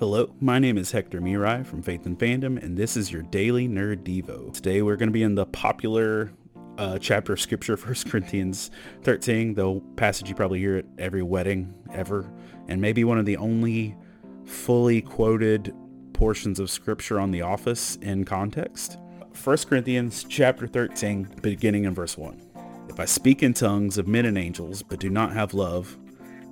Hello, my name is Hector Mirai from Faith and Fandom, and this is your daily Nerd Devo. Today we're going to be in the popular uh, chapter of Scripture, 1 Corinthians 13, the passage you probably hear at every wedding ever, and maybe one of the only fully quoted portions of Scripture on The Office in context. 1 Corinthians chapter 13, beginning in verse 1. If I speak in tongues of men and angels, but do not have love,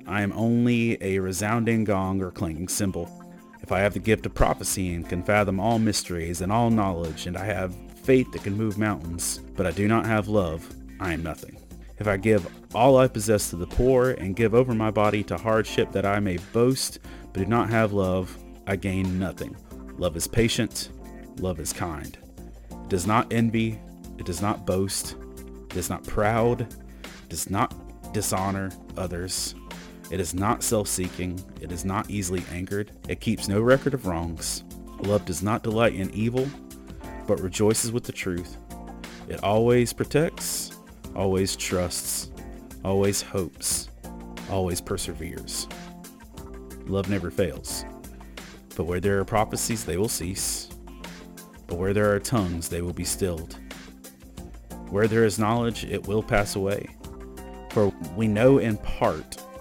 I am only a resounding gong or clanging cymbal. If I have the gift of prophecy and can fathom all mysteries and all knowledge, and I have faith that can move mountains, but I do not have love, I am nothing. If I give all I possess to the poor and give over my body to hardship that I may boast, but do not have love, I gain nothing. Love is patient, love is kind. It does not envy, it does not boast, it is not proud, it does not dishonor others. It is not self-seeking. It is not easily angered. It keeps no record of wrongs. Love does not delight in evil, but rejoices with the truth. It always protects, always trusts, always hopes, always perseveres. Love never fails. But where there are prophecies, they will cease. But where there are tongues, they will be stilled. Where there is knowledge, it will pass away. For we know in part,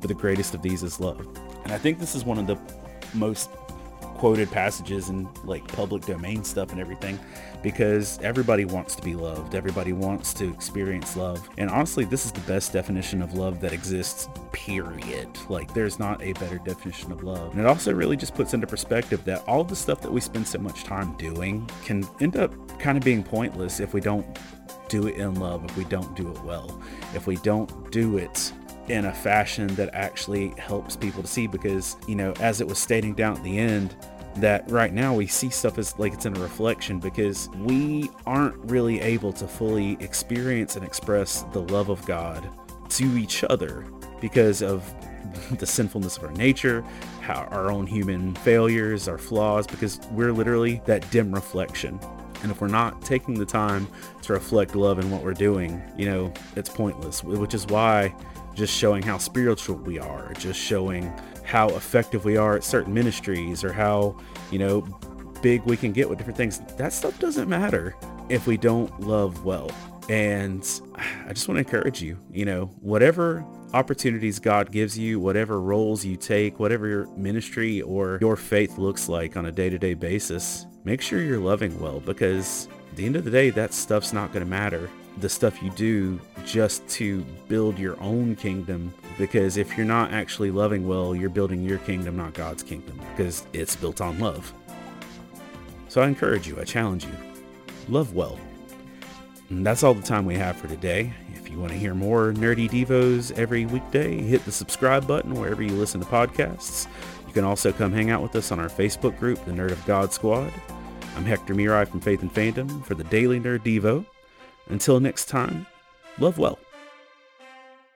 But the greatest of these is love. And I think this is one of the most quoted passages in like public domain stuff and everything because everybody wants to be loved. Everybody wants to experience love. And honestly, this is the best definition of love that exists, period. Like there's not a better definition of love. And it also really just puts into perspective that all the stuff that we spend so much time doing can end up kind of being pointless if we don't do it in love, if we don't do it well, if we don't do it in a fashion that actually helps people to see because you know as it was stating down at the end that right now we see stuff as like it's in a reflection because we aren't really able to fully experience and express the love of God to each other because of the sinfulness of our nature, our own human failures, our flaws, because we're literally that dim reflection. And if we're not taking the time to reflect love in what we're doing, you know, it's pointless, which is why just showing how spiritual we are, just showing how effective we are at certain ministries or how, you know, big we can get with different things. That stuff doesn't matter if we don't love well. And I just want to encourage you, you know, whatever opportunities God gives you, whatever roles you take, whatever your ministry or your faith looks like on a day-to-day basis, make sure you're loving well because at the end of the day, that stuff's not going to matter. The stuff you do just to build your own kingdom because if you're not actually loving well you're building your kingdom not God's kingdom because it's built on love. So I encourage you I challenge you love well and that's all the time we have for today. If you want to hear more nerdy devos every weekday hit the subscribe button wherever you listen to podcasts. You can also come hang out with us on our Facebook group the Nerd of God Squad. I'm Hector Mirai from Faith and Fandom for the Daily Nerd Devo. Until next time, love well.